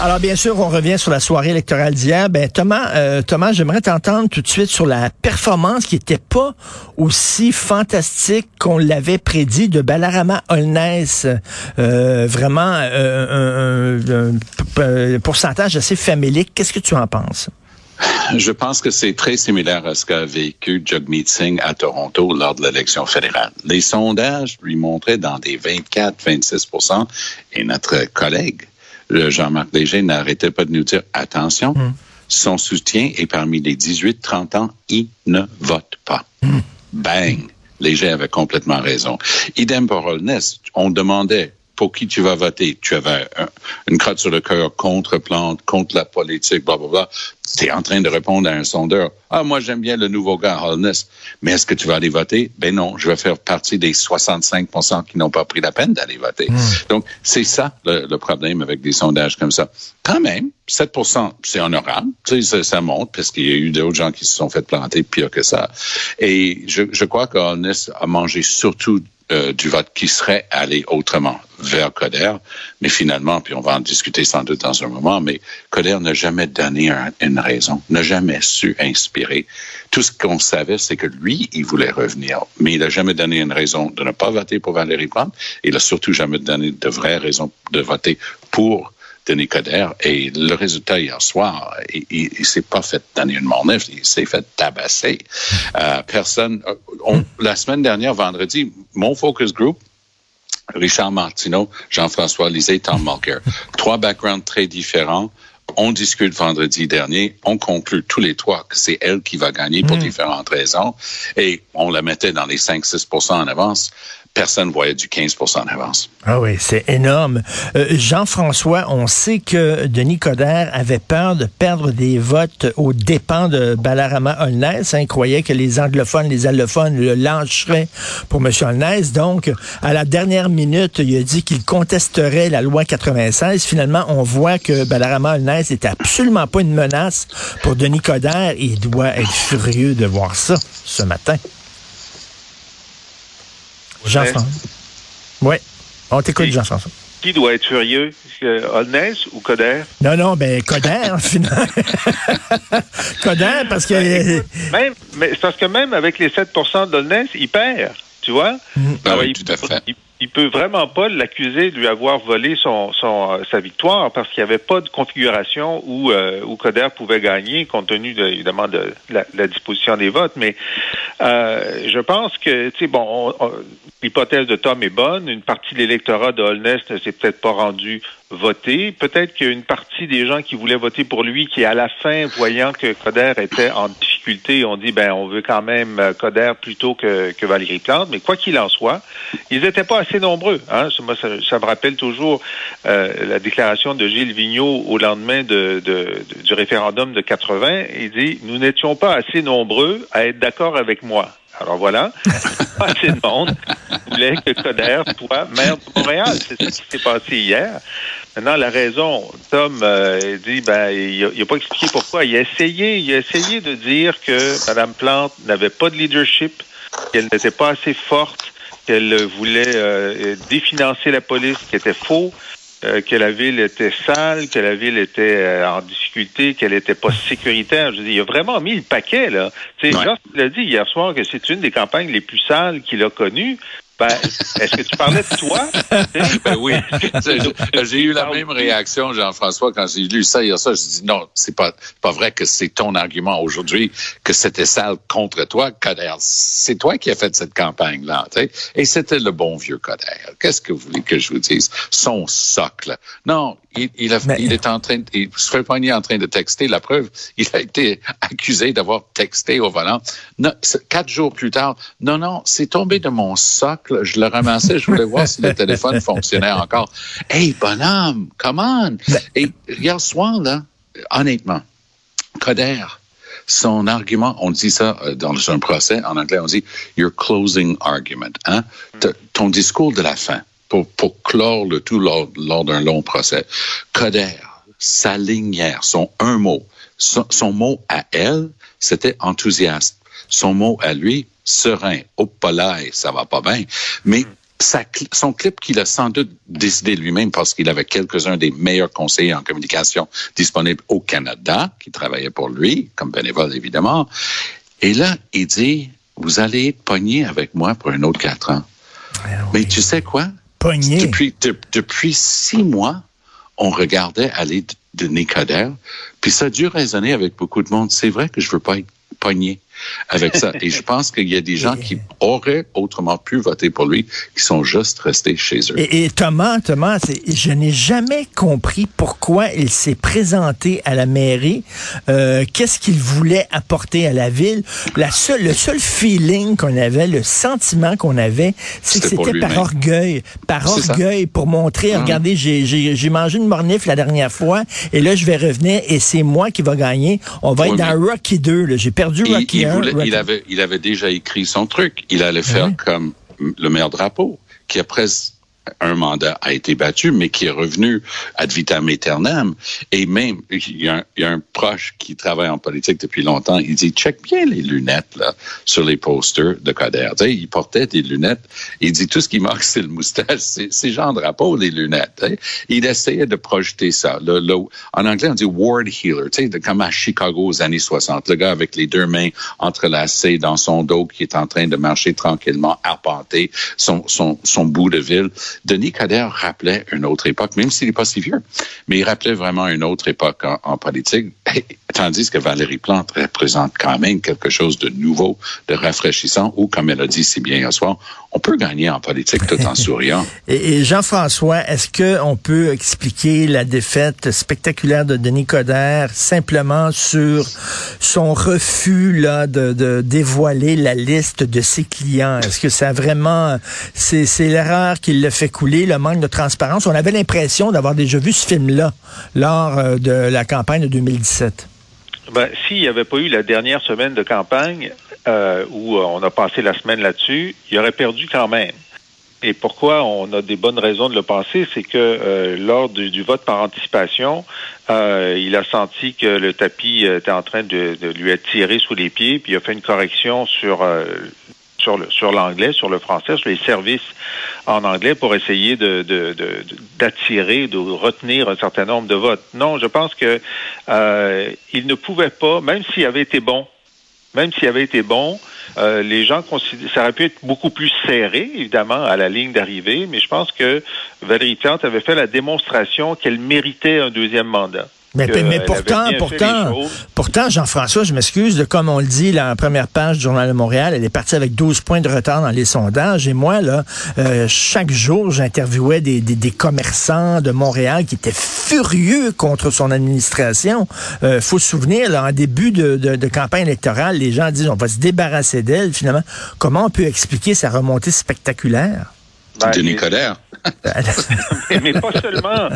Alors bien sûr, on revient sur la soirée électorale d'hier. Ben Thomas, euh, Thomas, j'aimerais t'entendre tout de suite sur la performance qui était pas aussi fantastique qu'on l'avait prédit de Balarama Holness. Euh, vraiment euh, un, un, pourcentage assez famélique. Qu'est-ce que tu en penses? Je pense que c'est très similaire à ce qu'a vécu Jagmeet Singh à Toronto lors de l'élection fédérale. Les sondages lui montraient dans des 24-26% et notre collègue Jean-Marc Léger n'arrêtait pas de nous dire attention, mm. son soutien est parmi les 18-30 ans, il ne vote pas. Mm. Bang! Léger avait complètement raison. Idem pour Holness, on demandait pour qui tu vas voter. Tu avais une crotte sur le cœur contre Plante, contre la politique, bla, bla, bla. Tu es en train de répondre à un sondeur. Ah, moi, j'aime bien le nouveau gars, Holness. Mais est-ce que tu vas aller voter? Ben non, je vais faire partie des 65% qui n'ont pas pris la peine d'aller voter. Hmm. Donc, c'est ça le, problème avec des sondages comme ça. Quand même, 7% c'est honorable. Tu sais, ça, monte parce qu'il y a eu d'autres gens qui se sont fait planter pire que ça. Et je, je crois que Holness a mangé surtout euh, du vote qui serait allé autrement vers Coder, mais finalement, puis on va en discuter sans doute dans un moment, mais Coder n'a jamais donné une raison, n'a jamais su inspirer. Tout ce qu'on savait, c'est que lui, il voulait revenir, mais il n'a jamais donné une raison de ne pas voter pour Valérie Plante. Il n'a surtout jamais donné de vraies raisons de voter pour Denis Coderre. Et le résultat hier soir, il, s'est pas fait donner une neuf, il s'est fait tabasser. Euh, personne. Euh, la semaine dernière, vendredi, mon focus group, Richard Martineau, Jean-François Lisée, Tom Mulcair. Trois backgrounds très différents. On discute vendredi dernier. On conclut tous les trois que c'est elle qui va gagner pour hmm. différentes raisons. Et on la mettait dans les 5-6% en avance personne voyait du 15% en avance. Ah oui, c'est énorme. Euh, Jean-François, on sait que Denis Coderre avait peur de perdre des votes aux dépens de Balarama Holness. Hein. il croyait que les anglophones, les allophones le lâcheraient pour M. Holness. Donc, à la dernière minute, il a dit qu'il contesterait la loi 96. Finalement, on voit que Balarama Holness n'est absolument pas une menace pour Denis Coderre. Il doit être furieux de voir ça ce matin. Jean-François. Oui. On t'écoute, Jean-François. Qui doit être furieux? Holness ou Coder? Non, non, ben Coder, finalement. Coder, parce que. Ben, même, mais c'est parce que même avec les 7% d'Holness, il perd, tu vois? Ah oui, tout à fait il peut vraiment pas l'accuser de lui avoir volé son, euh, sa victoire parce qu'il n'y avait pas de configuration où, euh, où Coder pouvait gagner compte tenu de, évidemment de la, disposition des votes. Mais euh, je pense que, tu sais, bon, l'hypothèse de Tom est bonne. Une partie de l'électorat de Holness ne s'est peut-être pas rendu voter. Peut-être qu'il partie des gens qui voulaient voter pour lui qui, à la fin, voyant que Coder était en difficulté, ont dit, ben, on veut quand même euh, Coder plutôt que, Valérie Plante. Mais quoi qu'il en soit, ils n'étaient pas assez nombreux. Hein. Ça, me rappelle toujours euh, la déclaration de Gilles Vigneault au lendemain de, du référendum de 80. Il dit, nous n'étions pas assez nombreux à être d'accord avec moi. Alors voilà, pas assez de monde voulait que Coder soit maire de Montréal. C'est ce qui s'est passé hier. Maintenant, la raison, Tom euh, dit, ben, il n'a pas expliqué pourquoi. Il a essayé, il a essayé de dire que Mme Plante n'avait pas de leadership, qu'elle n'était pas assez forte, qu'elle voulait euh, définancer la police, qui était faux. Euh, que la ville était sale, que la ville était euh, en difficulté, qu'elle n'était pas sécuritaire. Je dis, il a vraiment mis le paquet, là. Tu sais, il a dit hier soir que c'est une des campagnes les plus sales qu'il a connues. Ben, est-ce que tu parlais de toi? ben oui. J'ai eu la même réaction, Jean-François, quand j'ai lu ça hier soir. Je dis non, c'est pas, pas vrai que c'est ton argument aujourd'hui que c'était sale contre toi, Coder. C'est toi qui as fait cette campagne-là. Et c'était le bon vieux Coder. Qu'est-ce que vous voulez que je vous dise? Son socle. Non, il, il, il est en train, il se fait en train de texter. La preuve, il a été accusé d'avoir texté au volant. Non, quatre jours plus tard, non, non, c'est tombé de mon socle. Je le ramassais, je voulais voir si le téléphone fonctionnait encore. Hey, bonhomme, come on! Et hier soir, là, honnêtement, Coder, son argument, on dit ça euh, dans un procès, en anglais, on dit your closing argument, hein? Ton discours de la fin pour, pour clore le tout lors, lors d'un long procès. Coder, sa ligne son un mot, son, son mot à elle, c'était enthousiaste. Son mot à lui, serein. Oh, ça va pas bien. Mais sa, son clip qu'il a sans doute décidé lui-même parce qu'il avait quelques-uns des meilleurs conseillers en communication disponibles au Canada qui travaillaient pour lui, comme bénévole évidemment. Et là, il dit, vous allez être pogné avec moi pour un autre quatre ans. Ah Mais tu sais quoi? Depuis, six mois, on regardait aller de Nicodère, puis ça a dû raisonner avec beaucoup de monde. C'est vrai que je veux pas être pogné avec ça. Et je pense qu'il y a des gens qui auraient autrement pu voter pour lui, qui sont juste restés chez eux. Et, Thomas, Thomas, je n'ai jamais compris pourquoi il s'est présenté à la mairie. Euh, Qu'est-ce qu'il voulait apporter à la ville? La seule, le seul feeling qu'on avait, le sentiment qu'on avait, c'est que c'était par orgueil, par orgueil pour montrer. Hum. Regardez, j'ai mangé une mornif la dernière fois, et là je vais revenir, et c'est moi qui va gagner. On va être dans Rocky 2. J'ai perdu Rocky il, avait, il avait déjà écrit son truc. Il allait faire comme le maire drapeau, qui après un mandat a été battu, mais qui est revenu ad vitam aeternam. Et même, il y, a un, proche qui travaille en politique depuis longtemps, il dit, check bien les lunettes là, sur les posters de Coder. Il portait des lunettes. Il dit, tout ce qui manque, c'est le moustache. C'est Jean Drapeau, les lunettes. Il essayait de projeter ça. En anglais, on dit ward healer, tu sais, comme à Chicago aux années 60. Le gars avec les deux mains entrelacées dans son dos qui est en train de marcher tranquillement, arpenter son, son, son bout de ville. Denis Coderre rappelait une autre époque, même s'il n'est pas si vieux, mais il rappelait vraiment une autre époque en, politique, tandis que Valérie Plante représente quand même quelque chose de nouveau, de rafraîchissant, ou comme elle a dit si bien hier soir, on peut gagner en politique tout en souriant. et, Jean-François, est-ce qu'on peut expliquer la défaite spectaculaire de Denis Coderre simplement sur son refus de, dévoiler la liste de ses clients? Est-ce que ça vraiment, c'est l'erreur qui le fait couler, le manque de transparence? On avait l'impression d'avoir déjà vu ce film-là lors euh, de la campagne de 2017. Ben, s'il n'y avait pas eu la dernière semaine de campagne euh, où euh, on a passé la semaine là-dessus, il aurait perdu quand même. Et pourquoi on a des bonnes raisons de le penser, c'est que euh, lors du, vote par anticipation, il a senti que le tapis était en train de, lui être tiré sous les pieds, puis il a fait une correction sur sur le sur l'anglais, sur le français, sur les services en anglais pour essayer de d'attirer, de, de, retenir un certain nombre de votes. Non, je pense que euh, il ne pouvait pas, même s'il avait été bon, même s'il avait été bon, euh, les gens considèrent, ça aurait pu être beaucoup plus serré, évidemment, à la ligne d'arrivée, mais je pense que Valérie Plante avait fait la démonstration qu'elle méritait un deuxième mandat. Mais, mais pourtant, pourtant, pourtant, Jean-François, je m'excuse, de comme on le dit en première page du Journal de Montréal, elle est partie avec 12 points de retard dans les sondages. Et moi, là, euh, chaque jour, j'interviewais des, des, des, commerçants de Montréal qui étaient furieux contre son administration. Euh, faut se souvenir, là, en début de, de, de, campagne électorale, les gens disent on va se débarrasser d'elle. Finalement, comment on peut expliquer sa remontée spectaculaire? Ben, Denis Coderre. mais, pas seulement.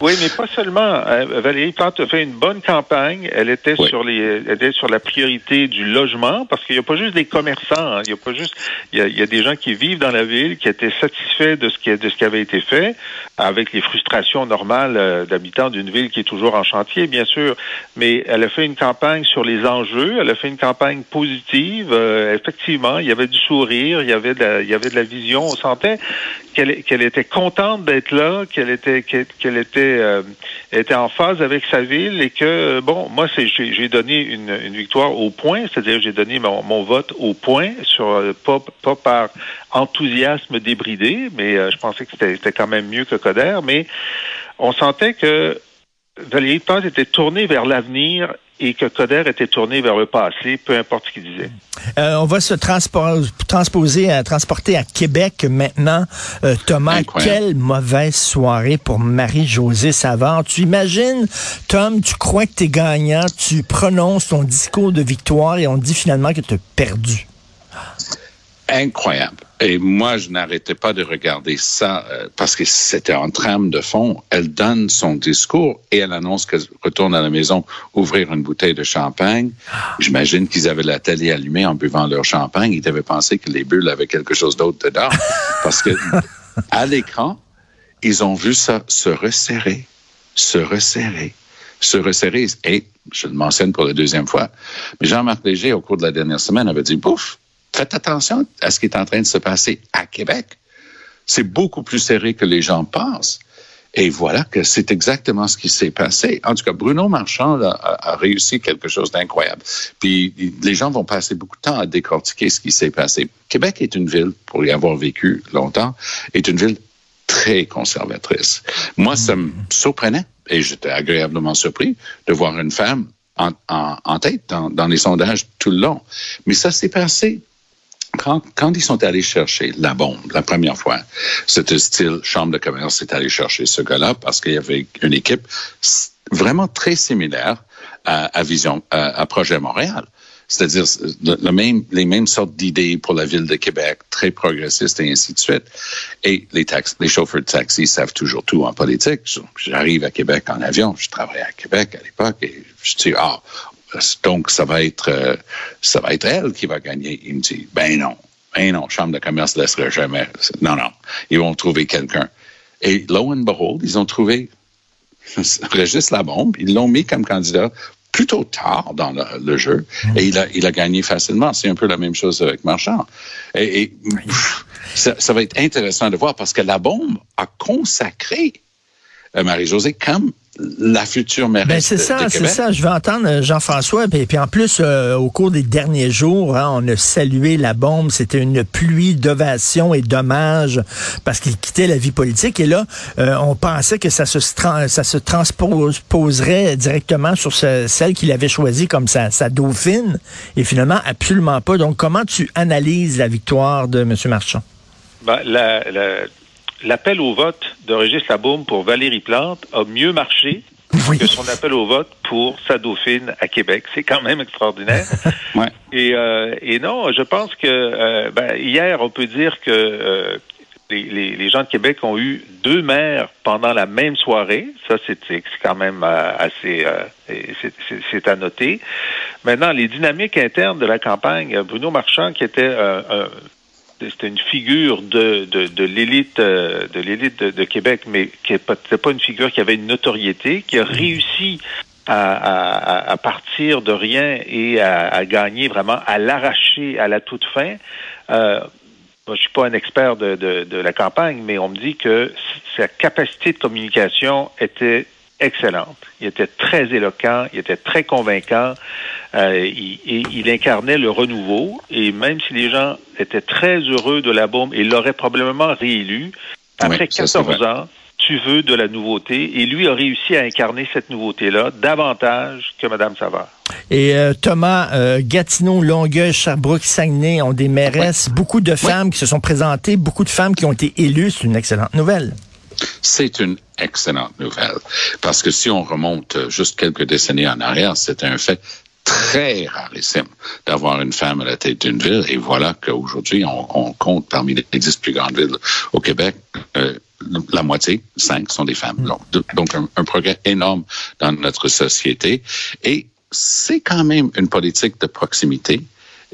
Oui, mais pas seulement. Euh, Valérie Plante a fait une bonne campagne. Elle était sur les, elle était sur la priorité du logement parce qu'il n'y a pas juste des commerçants. Hein. Il y a pas juste, il y a, des gens qui vivent dans la ville qui étaient satisfaits de ce qui, de ce qui avait été fait, avec les frustrations normales euh, d'habitants d'une ville qui est toujours en chantier, bien sûr. Mais elle a fait une campagne sur les enjeux. Elle a fait une campagne positive. Euh, effectivement, il y avait du sourire, il y avait de la, il y avait de la vision. On sentait qu'elle était contente d'être là, qu'elle était qu'elle était euh, était en phase avec sa ville et que bon, moi c'est j'ai donné une, une, victoire au point, c'est-à-dire j'ai donné mon, mon, vote au point sur euh, pas, pas par enthousiasme débridé, mais euh, je pensais que c'était quand même mieux que Coder, mais on sentait que Valérie Plante était tournée vers l'avenir et que Coder était tourné vers le passé, peu importe ce qu'il disait. Euh, on va se transposer, à, transporter à Québec maintenant. Euh, Thomas, quelle mauvaise soirée pour Marie-Josée Savard. Tu imagines, Tom, tu crois que tu es gagnant, tu prononces ton discours de victoire et on dit finalement que tu as perdu incroyable. Et moi, je n'arrêtais pas de regarder ça euh, parce que c'était en trame de fond. Elle donne son discours et elle annonce qu'elle retourne à la maison ouvrir une bouteille de champagne. J'imagine qu'ils avaient la télé allumée en buvant leur champagne. Ils devaient penser que les bulles avaient quelque chose d'autre dedans parce que à l'écran, ils ont vu ça se resserrer, se resserrer, se resserrer. Et, je le mentionne pour la deuxième fois, mais Jean-Marc Léger, au cours de la dernière semaine, avait dit, bouf, faites attention à ce qui est en train de se passer à Québec. C'est beaucoup plus serré que les gens pensent. Et voilà que c'est exactement ce qui s'est passé. En tout cas, Bruno Marchand a, réussi quelque chose d'incroyable. Puis les gens vont passer beaucoup de temps à décortiquer ce qui s'est passé. Québec est une ville, pour y avoir vécu longtemps, est une ville très conservatrice. Moi, ça me surprenait et j'étais agréablement surpris de voir une femme en, tête dans les sondages tout le long. Mais ça s'est passé quand, ils sont allés chercher la bombe la première fois, c'était style chambre de commerce est allé chercher ce gars-là parce qu'il y avait une équipe vraiment très similaire à, Vision, à, Projet Montréal. C'est-à-dire les mêmes sortes d'idées pour la ville de Québec, très progressistes et ainsi de suite. Et les chauffeurs de taxi savent toujours tout en politique. J'arrive à Québec en avion, je travaillais à Québec à l'époque et je dis, ah, donc ça va être euh, ça va être elle qui va gagner? Il me dit ben non, ben non, chambre de commerce ne laisserait jamais. Non non, ils vont trouver quelqu'un. Et lo and behold, ils ont trouvé Régis Labombe, ils l'ont mis comme candidat plutôt tard dans le, le jeu mmh. et il a, il a gagné facilement. C'est un peu la même chose avec Marchand. Et, et pff, ça, ça, va être intéressant de voir parce que la bombe a consacré euh, Marie-Josée comme la future mairesse ben c'est ça, c'est ça. Je vais entendre euh, Jean-François. Puis, puis, en plus, euh, au cours des derniers jours, hein, on a salué la bombe. C'était une pluie d'ovations et d'hommages parce qu'il quittait la vie politique. Et là, euh, on pensait que ça se, ça se transposerait directement sur ce, celle qu'il avait choisie comme sa, sa dauphine. Et finalement, absolument pas. Donc, comment tu analyses la victoire de M. Marchand? Ben, la, la l'appel au vote de Régis Labaume pour Valérie Plante a mieux marché oui. que son appel au vote pour sa dauphine à Québec. C'est quand même extraordinaire. ouais. et, euh, et non, je pense que euh, ben, hier, on peut dire que euh, les, les, les, gens de Québec ont eu deux maires pendant la même soirée. Ça, c'est quand même euh, assez... Euh, c'est à noter. Maintenant, les dynamiques internes de la campagne, Bruno Marchand, qui était un c'était une figure de, de, de l'élite euh, de l'élite de, de, Québec, mais qui n'était pas une figure qui avait une notoriété, qui a réussi à, à, à partir de rien et à, à gagner vraiment, à l'arracher à la toute fin. Euh, moi, je suis pas un expert de, de, de la campagne, mais on me dit que sa capacité de communication était excellente. Il était très éloquent, il était très convaincant, euh, il, il, incarnait le renouveau, et même si les gens étaient très heureux de la bombe et l'auraient probablement réélu, après oui, 14 ans, tu veux de la nouveauté, et lui a réussi à incarner cette nouveauté-là davantage que Mme Savard. Et euh, Thomas, euh, Gatineau, Longueuil, Sherbrooke, Saguenay ont des mairesses, oui. beaucoup de femmes oui. qui se sont présentées, beaucoup de femmes qui ont été élues, c'est une excellente nouvelle. C'est une excellente nouvelle parce que si on remonte juste quelques décennies en arrière, c'était un fait très rarissime d'avoir une femme à la tête d'une ville. Et voilà qu'aujourd'hui, on, on, compte parmi les dix plus grandes villes au Québec, euh, la moitié, cinq, sont des femmes. Donc, donc un, un progrès énorme dans notre société. Et c'est quand même une politique de proximité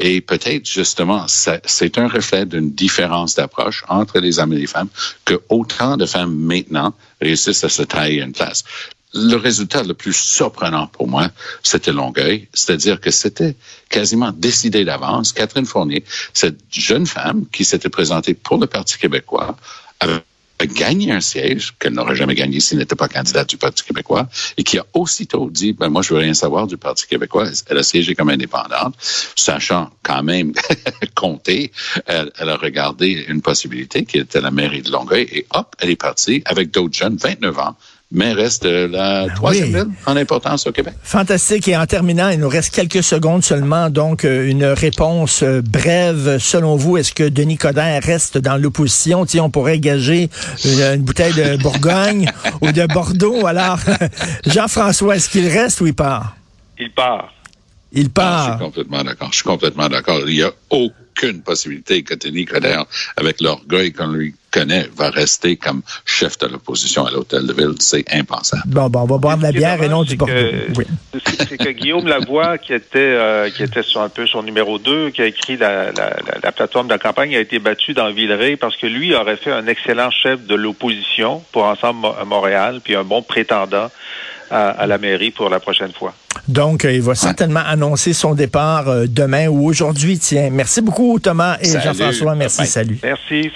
et peut-être justement, c'est un reflet d'une différence d'approche entre les hommes et les femmes que autant de femmes maintenant réussissent à se tailler une place. Le résultat le plus surprenant pour moi, c'était Longueuil, c'est-à-dire que c'était quasiment décidé d'avance. Catherine Fournier, cette jeune femme qui s'était présentée pour le Parti québécois, avait gagné un siège qu'elle n'aurait jamais gagné s'il n'était pas candidat du Parti québécois et qui a aussitôt dit, ben moi, je veux rien savoir du Parti québécois. Elle a siégé comme indépendante, sachant quand même compter. Elle, elle, a regardé une possibilité qui était la mairie de Longueuil et hop, elle est partie avec d'autres jeunes, 29 ans, mais reste la ben troisième oui. ville en importance au Québec. Fantastique. Et en terminant, il nous reste quelques secondes seulement. Donc, une réponse brève. Selon vous, est-ce que Denis Coderre reste dans l'opposition? Si on pourrait gager une, une bouteille de Bourgogne ou de Bordeaux. Alors, Jean-François, est-ce qu'il reste ou il part? Il part. Il part. Ah, je suis complètement d'accord. Je suis complètement d'accord. Il y a aucune possibilité que Denis Coderre, avec l'orgueil qu'on lui connaît, va rester comme chef de l'opposition à l'hôtel de ville. C'est impensable. Bon, bon, on va boire de la bière et non du Bordeaux. Oui. C'est que Guillaume Lavoie, qui était, euh, qui était sur un peu son numéro 2, qui a écrit la, la, la, la, plateforme de la campagne, a été battu dans Villeray parce que lui aurait fait un excellent chef de l'opposition pour Ensemble Montréal, puis un bon prétendant à, la mairie pour la prochaine fois. Donc, il va certainement annoncer son départ demain ou aujourd'hui. Tiens, merci beaucoup Thomas et Jean-François. Merci, salut. Merci.